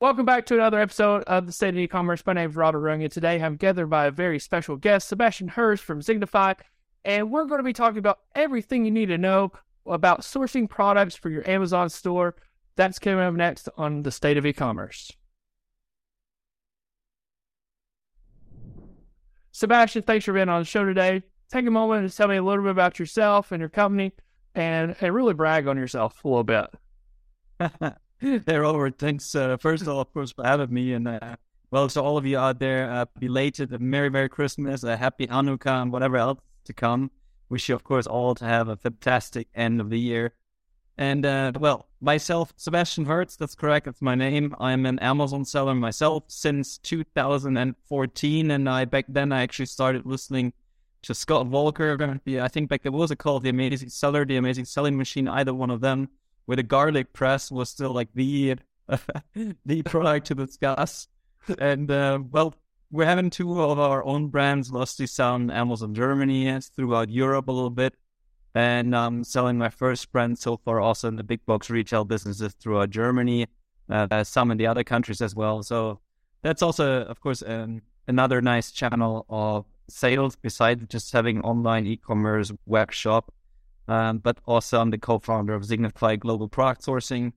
Welcome back to another episode of the State of E-commerce. My name is Robert Runga. Today I'm gathered by a very special guest, Sebastian Hertel from Zignify, and we're going to be talking about everything you need to know about sourcing products for your Amazon store. That's coming up next on the State of E-commerce. Sebastian, thanks for being on the show today. Take a moment to tell me a little bit about yourself and your company, and and really brag on yourself a little bit. hey, Robert, thanks uh, first of all, of course, for having me. And uh, well, to all of you out there, uh, belated, Merry, Merry Christmas, a Happy Hanukkah, and whatever else to come. Wish you, of course, all to have a fantastic end of the year. And uh, well, myself, Sebastian Hertel, that's correct, that's my name. I'm an Amazon seller myself since 2014. And I back then I actually started listening to Scott Voelker. I think back there was a call, The Amazing Seller, The Amazing Selling Machine, either one of them where the garlic press was still like the the product to discuss. And uh, well, we're having two of our own brands, Lusty Sound, Amazon Germany, throughout Europe a little bit, and um, selling my first brand so far also in the big box retail businesses throughout Germany, uh, some in the other countries as well. So that's also, of course, um, another nice channel of sales besides just having online e-commerce web shop um, but also I'm the co-founder of Zignify Global Product Sourcing.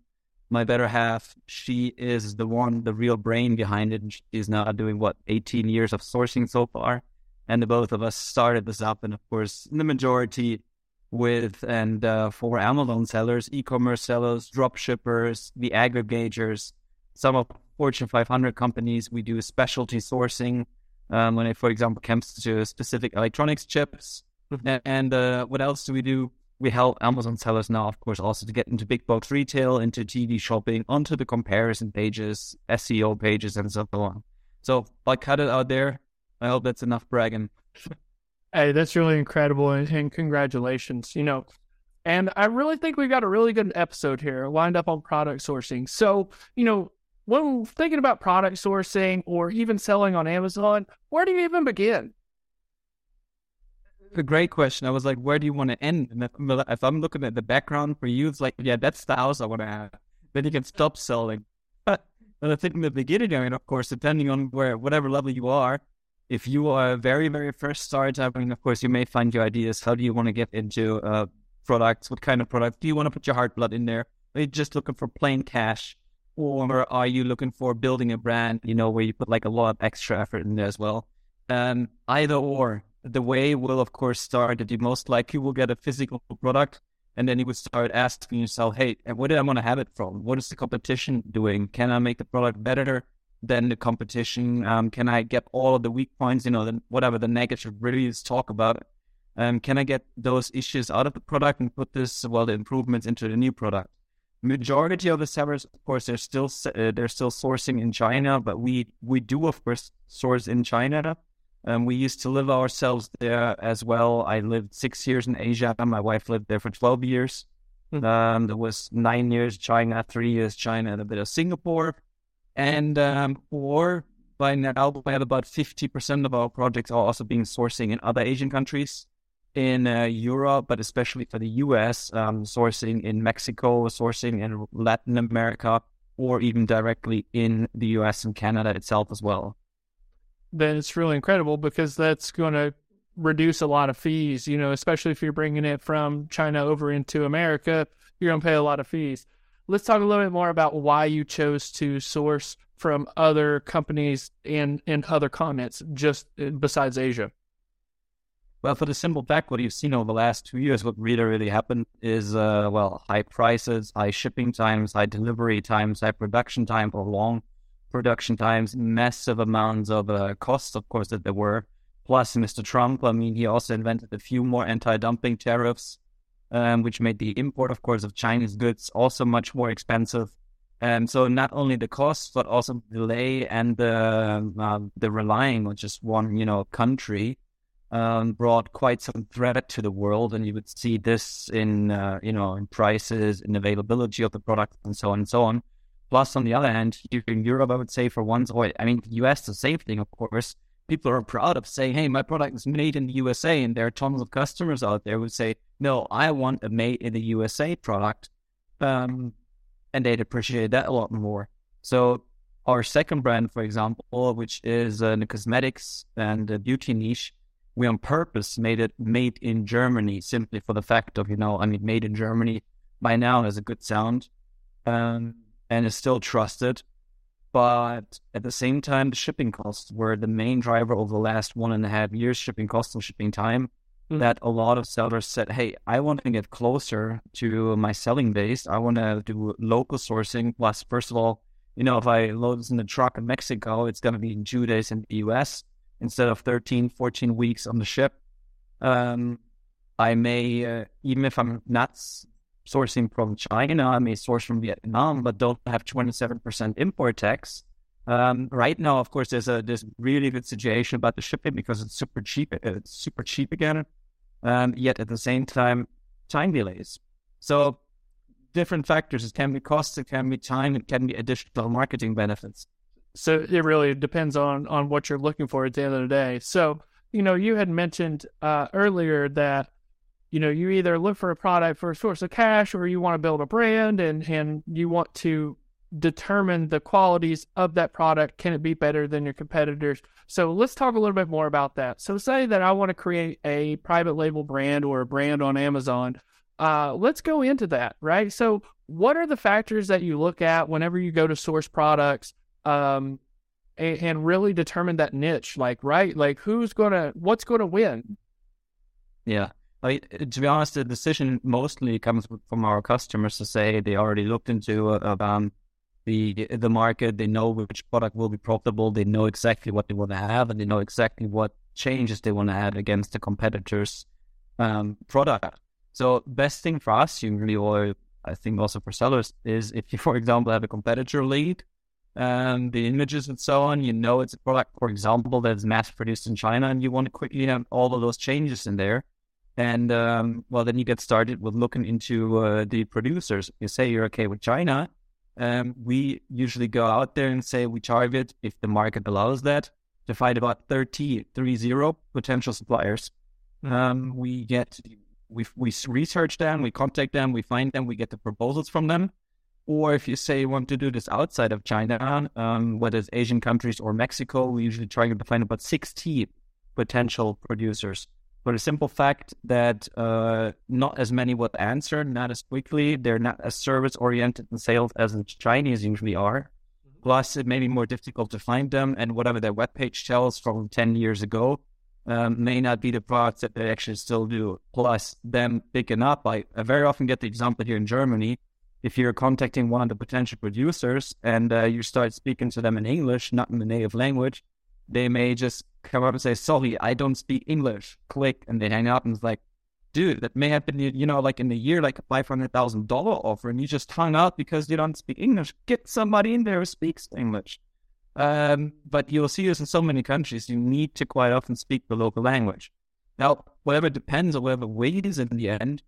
My better half, she is the one, the real brain behind it. She's now doing what 18 years of sourcing so far, and the both of us started this up. And of course, the majority with and uh, for Amazon sellers, e-commerce sellers, drop shippers, the aggregators, some of Fortune 500 companies. We do specialty sourcing um, when it, for example, comes to specific electronics chips. Mm-hmm. And uh, what else do we do? We help Amazon sellers now, of course, also to get into big box retail, into TV shopping, onto the comparison pages, SEO pages, and so on. So I cut it out there. I hope that's enough bragging. hey, that's really incredible, and, and congratulations. You know, and I really think we've got a really good episode here lined up on product sourcing. So, you know, when thinking about product sourcing or even selling on Amazon, where do you even begin? A great question. I was like, where do you want to end? And if, if I'm looking at the background for you, it's like, yeah, that's the house I want to have. Then you can stop selling. But, but I think in the beginning, I mean, of course, depending on where, whatever level you are, if you are a very, very first starter, I mean, of course, you may find your ideas. How do you want to get into uh, products? What kind of product? Do you want to put your heart blood in there? Are you just looking for plain cash? Or are you looking for building a brand, you know, where you put like a lot of extra effort in there as well? Um, either or, the way will, of course, start that you most likely will get a physical product. And then you would start asking yourself, hey, where did I want to have it from? What is the competition doing? Can I make the product better than the competition? Um, can I get all of the weak points, you know, the, whatever the negative reviews talk about? Um, can I get those issues out of the product and put this, well, the improvements into the new product? Majority of the sellers, of course, they're still uh, they're still sourcing in China, but we we do of course source in China. Um, we used to live ourselves there as well. I lived six years in Asia. My wife lived there for 12 years. Mm-hmm. Um, there was nine years China, three years China, and a bit of Singapore. And um, or by now, we have about 50% of our projects are also being sourcing in other Asian countries, in uh, Europe, but especially for the US, um, sourcing in Mexico, sourcing in Latin America, or even directly in the US and Canada itself as well then it's really incredible because that's going to reduce a lot of fees, you know, especially if you're bringing it from China over into America, you're going to pay a lot of fees. Let's talk a little bit more about why you chose to source from other companies and, in other continents, just uh, besides Asia. Well, for the simple fact, what you've seen over the last two years, what really, really happened is, uh, well, high prices, high shipping times, high delivery times, high production time for long production times, massive amounts of uh, costs, of course, that there were. Plus, Mr. Trump, I mean, he also invented a few more anti dumping tariffs, um, which made the import, of course, of Chinese goods also much more expensive. And so, not only the costs, but also delay and the, uh, the relying on just one, you know, country um, brought quite some threat to the world. And you would see this in, uh, you know, in prices, in availability of the product, and so on and so on. Plus, on the other hand, in Europe, I would say for once, or I mean, the US, the same thing, of course. People are proud of saying, hey, my product is made in the USA. And there are tons of customers out there who say, no, I want a made in the USA product. Um, and they'd appreciate that a lot more. So our second brand, for example, which is uh, the cosmetics and the beauty niche, we on purpose made it made in Germany simply for the fact of, you know, I mean, made in Germany by now has a good sound um, and is still trusted. But at the same time, the shipping costs were the main driver over the last one and a half years, shipping costs and shipping time. Mm-hmm. That a lot of sellers said, Hey, I want to get closer to my selling base. I want to do local sourcing. Plus, first of all, you know, if I load this in the truck in Mexico, it's going to be in two days in the US instead of 13, 14 weeks on the ship. Um, I may, uh, even if I'm not sourcing from China, may source from Vietnam, but don't have 27% import tax. Um, right now, of course, there's a there's really good situation about the shipping because it's super cheap. It's super cheap again. Um, yet at the same time, time delays. So different factors. It can be cost, it can be time, it can be additional marketing benefits. So it really depends on on what you're looking for at the end of the day. So you know, you had mentioned uh, earlier that you know you either look for a product for a source of cash or you want to build a brand and and you want to determine the qualities of that product can it be better than your competitors so let's talk a little bit more about that so say that i want to create a private label brand or a brand on amazon uh, let's go into that, right? So, what are the factors that you look at whenever you go to source products um, and, and really determine that niche? Like, right? Like, who's gonna, what's gonna win? Yeah. To be honest, the decision mostly comes from our customers to say they already looked into uh, um, the the market. They know which product will be profitable. They know exactly what they want to have, and they know exactly what changes they want to add against the competitors' um, product. So best thing for us usually, or I think also for sellers, is if you, for example, have a competitor lead and the images and so on, you know it's a product, for example, that's mass produced in China, and you want to quickly have all of those changes in there. And um, well, then you get started with looking into uh, the producers. You say you're okay with China. Um, we usually go out there and say we target, if the market allows that, to find about 30, 30 potential suppliers. Um, we get we we research them, we contact them, we find them, we get the proposals from them. Or if you say you want to do this outside of China, um, whether it's Asian countries or Mexico, we usually try to find about 60 potential producers. For the simple fact that uh, not as many would answer, not as quickly. They're not as service oriented in sales as the Chinese usually are. Mm-hmm. Plus, it may be more difficult to find them. And whatever their webpage tells from 10 years ago, um, may not be the products that they actually still do. Plus, them picking up. I, I, very often get the example here in Germany. If you're contacting one of the potential producers and uh, you start speaking to them in English, not in the native language, they may just come up and say, "Sorry, I don't speak English." Click, and they hang up, and it's like, "Dude, that may have been you know like in a year like a five hundred thousand dollar offer, and you just hung out because you don't speak English. Get somebody in there who speaks English." Um, but you'll see this in so many countries. You need to quite often speak the local language. Now, whatever depends on whatever way it is in the end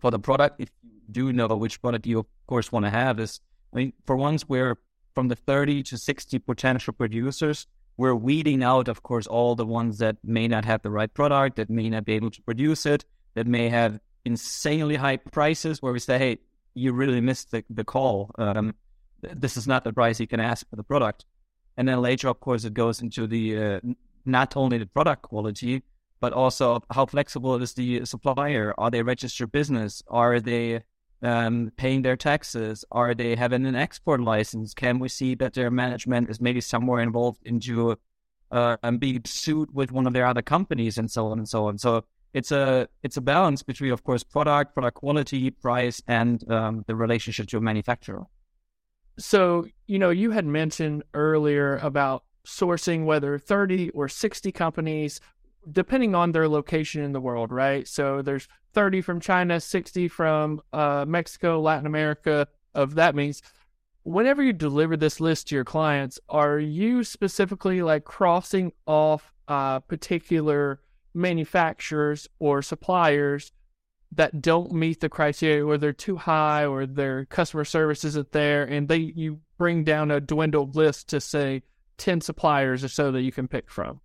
for the product, if you do know which product you, of course, want to have, is I mean, for once, we're from the 30 to 60 potential producers, we're weeding out, of course, all the ones that may not have the right product, that may not be able to produce it, that may have insanely high prices where we say, hey, you really missed the, the call. Um, this is not the price you can ask for the product. And then later, of course, it goes into the uh, not only the product quality, but also how flexible is the supplier? Are they registered business? Are they um, paying their taxes? Are they having an export license? Can we see that their management is maybe somewhere involved into uh, and being sued with one of their other companies and so on and so on? So it's a it's a balance between, of course, product, product quality, price, and um, the relationship to a manufacturer. So, you know, you had mentioned earlier about sourcing whether 30 or 60 companies, depending on their location in the world, right? So there's 30 from China, 60 from uh, Mexico, Latin America. Of that means, whenever you deliver this list to your clients, are you specifically like crossing off uh, particular manufacturers or suppliers that don't meet the criteria or they're too high or their customer service isn't there and they you bring down a dwindled list to say 10 suppliers or so that you can pick from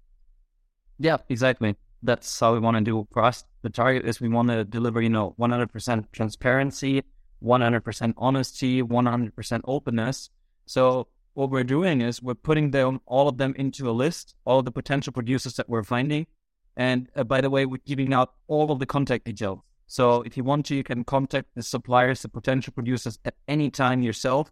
yeah exactly that's how we want to do for us the target is we want to deliver you know 100% transparency 100% honesty 100% openness so what we're doing is we're putting them all of them into a list, all of the potential producers that we're finding. And uh, by the way, we're giving out all of the contact details. So if you want to, you can contact the suppliers, the potential producers at any time yourself.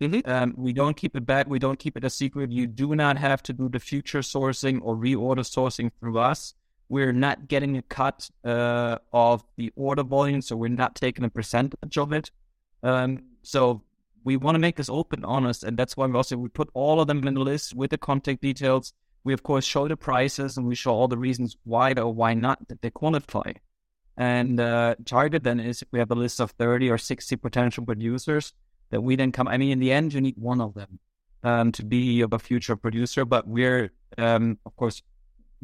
Mm-hmm. Um, we don't keep it back. We don't keep it a secret. You do not have to do the future sourcing or reorder sourcing through us. We're not getting a cut uh, of the order volume, so we're not taking a percentage of it. Um, so we want to make this open, honest, and that's why we also we put all of them in the list with the contact details. We of course show the prices and we show all the reasons why or why not that they qualify. And uh, target then is if we have a list of thirty or sixty potential producers that we then come. I mean, in the end, you need one of them um, to be a future producer, but we're um, of course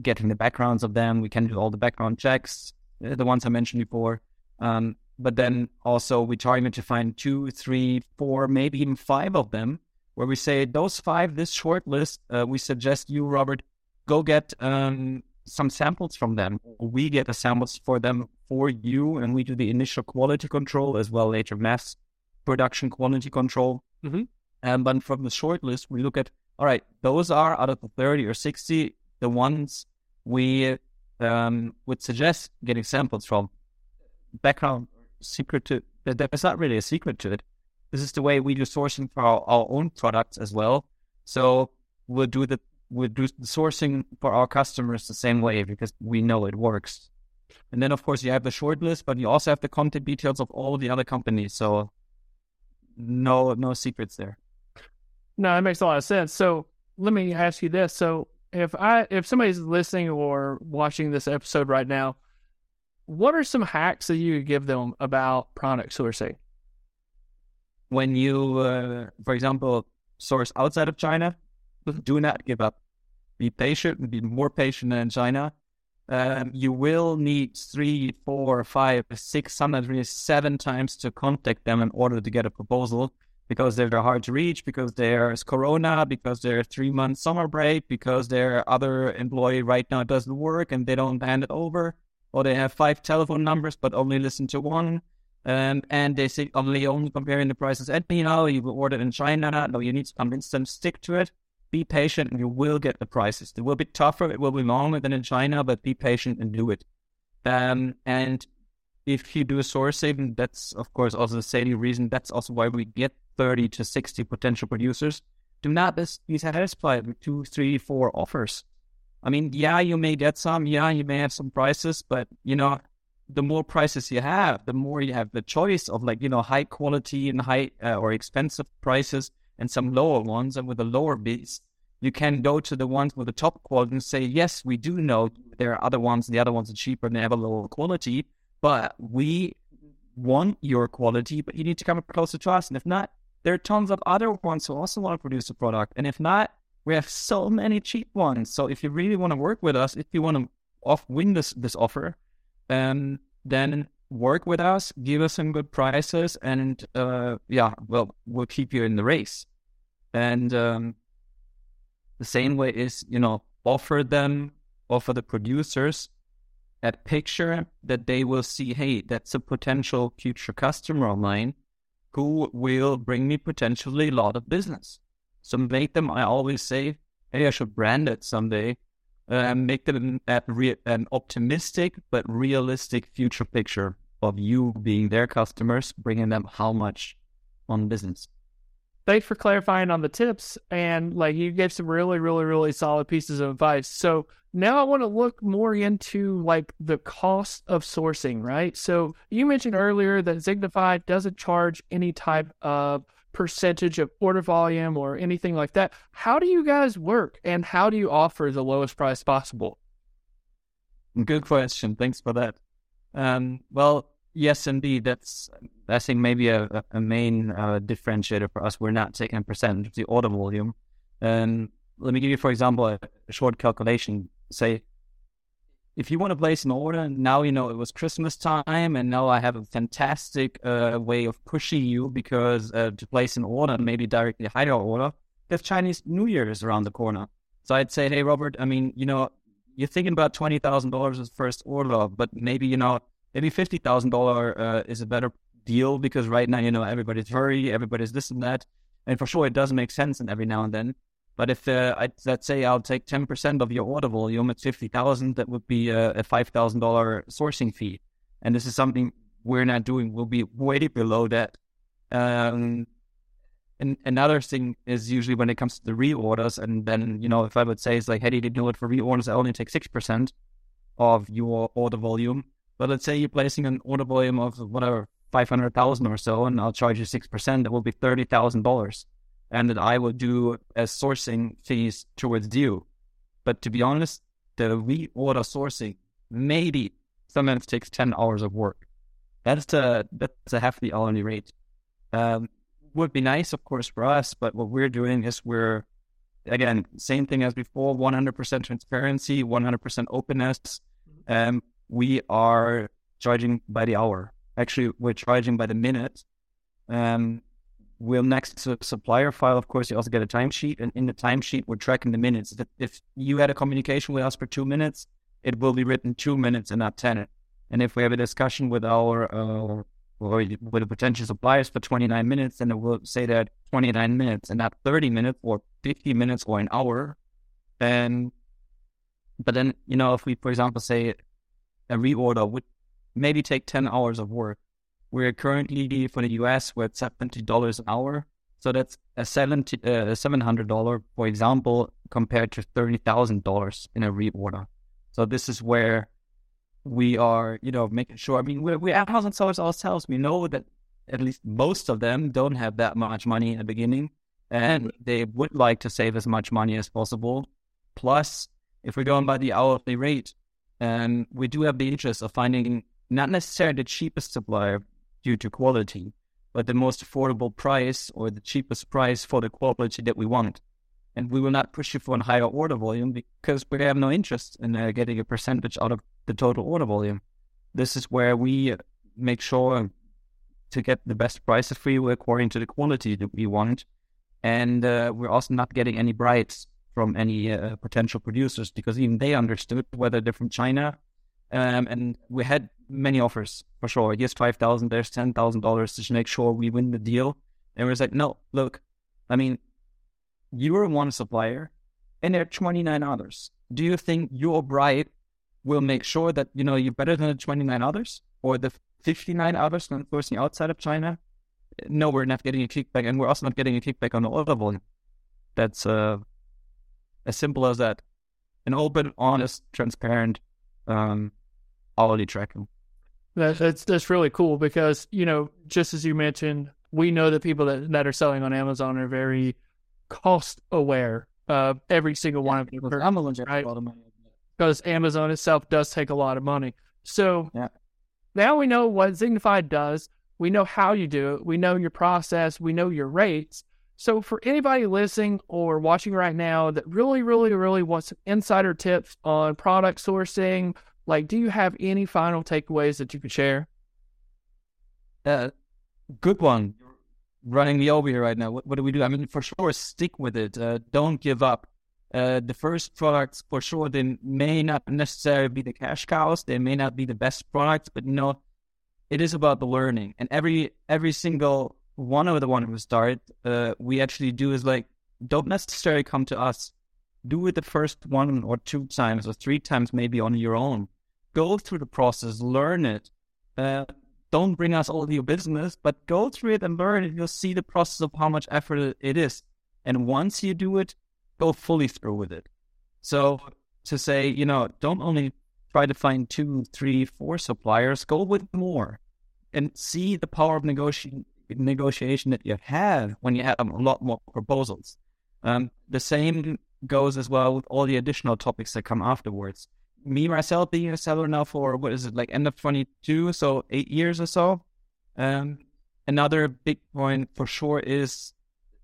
getting the backgrounds of them. We can do all the background checks, uh, the ones I mentioned before. Um, but then also we target to find two, three, four, maybe even five of them, where we say those five, this short list, uh, we suggest you, Robert, go get um, some samples from them. We get the samples for them for you, and we do the initial quality control as well later mass production quality control. Mm-hmm. And then from the short list, we look at all right, those are out of the 30 or 60, the ones we um, would suggest getting samples from. Background secret to there's not really a secret to it. This is the way we do sourcing for our, our own products as well. So we'll do the we'll do the sourcing for our customers the same way because we know it works. And then of course you have the short list, but you also have the content details of all the other companies. So no no secrets there. No, that makes a lot of sense. So let me ask you this. So if I if somebody's listening or watching this episode right now what are some hacks that you give them about product sourcing? When you, uh, for example, source outside of China, do not give up. Be patient, be more patient than China. Um, you will need three, four, five, six, sometimes really seven times to contact them in order to get a proposal because they're hard to reach, because there's Corona, because there's three months summer break, because their other employee right now doesn't work and they don't hand it over or they have five telephone numbers but only listen to one. Um, and they say only only comparing the prices. And you know, you ordered in China. No, you need to convince them, stick to it. Be patient, and you will get the prices. It will be tougher. It will be longer than in China, but be patient and do it. Um, and if you do a sourcing, that's of course also the same reason. That's also why we get 30 to 60 potential producers. Do not be satisfied with two, three, four offers. I mean, yeah, you may get some, yeah, you may have some prices, but you know, the more prices you have, the more you have the choice of like, you know, high quality and high uh, or expensive prices and some lower ones. And with the lower bids, you can go to the ones with the top quality and say, yes, we do know there are other ones, the other ones are cheaper and they have a lower quality, but we want your quality, but you need to come up closer to us. And if not, there are tons of other ones who also want to produce a product. And if not, we have so many cheap ones. So if you really want to work with us, if you want to off win this this offer, um, then work with us, give us some good prices, and uh, yeah, well, we'll keep you in the race. And um, the same way is, you know, offer them, offer the producers a picture that they will see, hey, that's a potential future customer of mine who will bring me potentially a lot of business. So make them, I always say, hey, I should brand it someday. Uh, make them an, an optimistic but realistic future picture of you being their customers, bringing them how much on business. Thanks for clarifying on the tips. And like you gave some really, really, really solid pieces of advice. So now I want to look more into like the cost of sourcing, right? So you mentioned earlier that Zignify doesn't charge any type of percentage of order volume or anything like that. How do you guys work and how do you offer the lowest price possible? Good question. Thanks for that. Um, well, yes, indeed. That's, I think, maybe a, a main uh, differentiator for us. We're not taking a percentage of the order volume. And let me give you, for example, a, a short calculation. Say if you want to place an order, now you know it was Christmas time, and now I have a fantastic uh, way of pushing you because uh, to place an order, maybe directly higher order, if Chinese New Year is around the corner. So I'd say, hey, Robert, I mean, you know, you're thinking about twenty thousand dollars as first order, but maybe you know, maybe fifty thousand uh, is a better deal because right now, you know, everybody's hurry, everybody's this and that. And for sure, it does make sense and every now and then. But if uh, I, let's say I'll take 10% of your order volume at 50,000, that would be a, a $5,000 sourcing fee. And this is something we're not doing. We'll be way below that. Um, and another thing is usually when it comes to the reorders, and then, you know, if I would say it's like, hey, did you do it for reorders? I only take 6% of your order volume. But let's say you're placing an order volume of whatever, 500,000 or so, and I'll charge you 6%, that will be $30,000 and that I will do as sourcing fees towards you. But to be honest, the reorder sourcing maybe sometimes takes 10 hours of work. That's a, that's a hefty hourly rate. Um, would be nice, of course, for us, but what we're doing is we're, again, same thing as before 100% transparency, 100% openness. Um, we are charging by the hour. Actually, we're charging by the minute. Um, we'll next to supplier file, of course, you also get a timesheet. And in the timesheet, we're tracking the minutes. If you had a communication with us for two minutes, it will be written two minutes and not 10. And if we have a discussion with our, uh, or with a potential suppliers for 29 minutes, then it will say that 29 minutes and not 30 minutes or 50 minutes or an hour. And, but then, you know, if we, for example, say a reorder would maybe take 10 hours of work, we're currently for the US, we're at $70 an hour. So that's a 70, uh, $700, for example, compared to $30,000 in a reorder. So this is where we are, you know, making sure. I mean, we're, we're Amazon sellers ourselves. We know that at least most of them don't have that much money in the beginning and they would like to save as much money as possible. Plus, if we're going by the hourly rate, and we do have the interest of finding not necessarily the cheapest supplier, due to quality, but the most affordable price or the cheapest price for the quality that we want. And we will not push you for a higher order volume because we have no interest in uh, getting a percentage out of the total order volume. This is where we make sure to get the best prices for you according to the quality that we want. And uh, we're also not getting any bribes from any uh, potential producers because even they understood whether they're from China um, and we had many offers for sure. Here's five thousand. There's ten thousand dollars to make sure we win the deal. And we're like, no, look, I mean, you are one supplier, and there are twenty nine others. Do you think your bribe will make sure that you know you're better than the twenty nine others or the fifty nine others sourcing outside of China? No, we're not getting a kickback, and we're also not getting a kickback on the order volume. That's uh, as simple as that. An open, honest, transparent um, quality tracking. That, that's that's really cool because you know, just as you mentioned, we know that people that, that are selling on Amazon are very cost aware. Uh, every single one of them, Amazon right? a lot of money because Amazon itself does take a lot of money. So yeah. now we know what Zignify does. We know how you do it. We know your process. We know your rates. So for anybody listening or watching right now that really, really, really wants insider tips on product sourcing like, do you have any final takeaways that you could share? Uh, good one. Running me over here right now. What, what, do we do? I mean, for sure, stick with it. Uh, don't give up. Uh, the first products, for sure, they may not necessarily be the cash cows. They may not be the best products, but you know, it is about the learning. And every every single one of the one who start, uh, we actually do is like, don't necessarily come to us. Do it the first one or two times or three times, maybe on your own go through the process, learn it. Uh, don't bring us all your business, but go through it and learn it. You'll see the process of how much effort it is. And once you do it, go fully through with it. So to say, you know, don't only try to find two, three, four suppliers, go with more and see the power of negotiation negotiation that you have when you have a lot more proposals. Um, the same goes as well with all the additional topics that come afterwards me myself being a seller now for what is it like end of 22 so eight years or so um another big point for sure is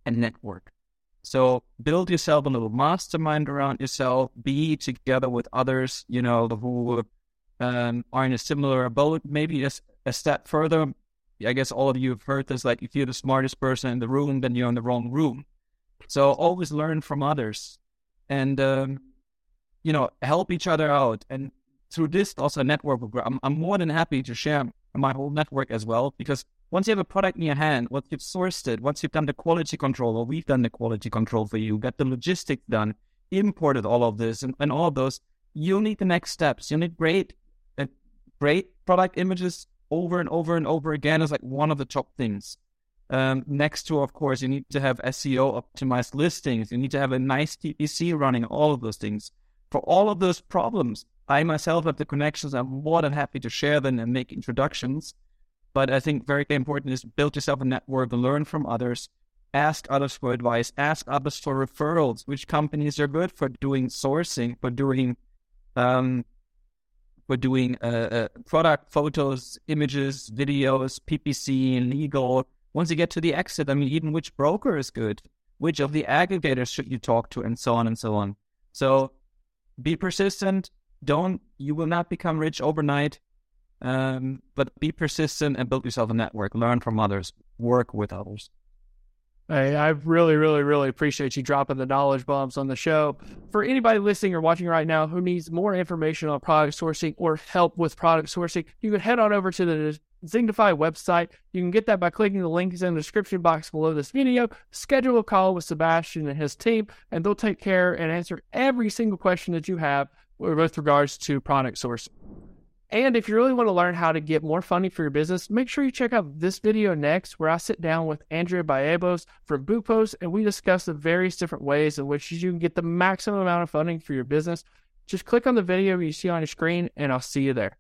a network so build yourself a little mastermind around yourself be together with others you know who um, are in a similar boat maybe a, a step further i guess all of you have heard this like if you're the smartest person in the room then you're in the wrong room so always learn from others and um, you know, help each other out. And through this also network, I'm, I'm more than happy to share my whole network as well, because once you have a product in your hand, once you've sourced it, once you've done the quality control, or we've done the quality control for you, got the logistics done, imported all of this and, and all of those, you'll need the next steps. You'll need great, uh, great product images over and over and over again is like one of the top things. Um, next to, of course, you need to have SEO optimized listings. You need to have a nice PPC running, all of those things. For all of those problems, I myself have the connections. I'm more than happy to share them and make introductions. But I think very important is build yourself a network, and learn from others, ask others for advice, ask others for referrals, which companies are good for doing sourcing, for doing um, for doing uh, uh, product photos, images, videos, PPC, legal. Once you get to the exit, I mean, even which broker is good, which of the aggregators should you talk to, and so on and so on. So be persistent. Don't you will not become rich overnight. Um, but be persistent and build yourself a network. Learn from others. Work with others. Hey, I really, really, really appreciate you dropping the knowledge bombs on the show. For anybody listening or watching right now who needs more information on product sourcing or help with product sourcing, you can head on over to the Zignify website. You can get that by clicking the links in the description box below this video. Schedule a call with Sebastian and his team, and they'll take care and answer every single question that you have with regards to product sourcing. And if you really want to learn how to get more funding for your business, make sure you check out this video next, where I sit down with Andrea Baebos from Boopos and we discuss the various different ways in which you can get the maximum amount of funding for your business. Just click on the video you see on your screen, and I'll see you there.